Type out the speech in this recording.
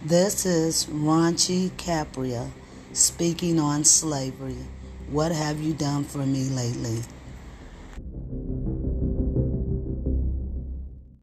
This is Ronchi Capria speaking on slavery. What have you done for me lately?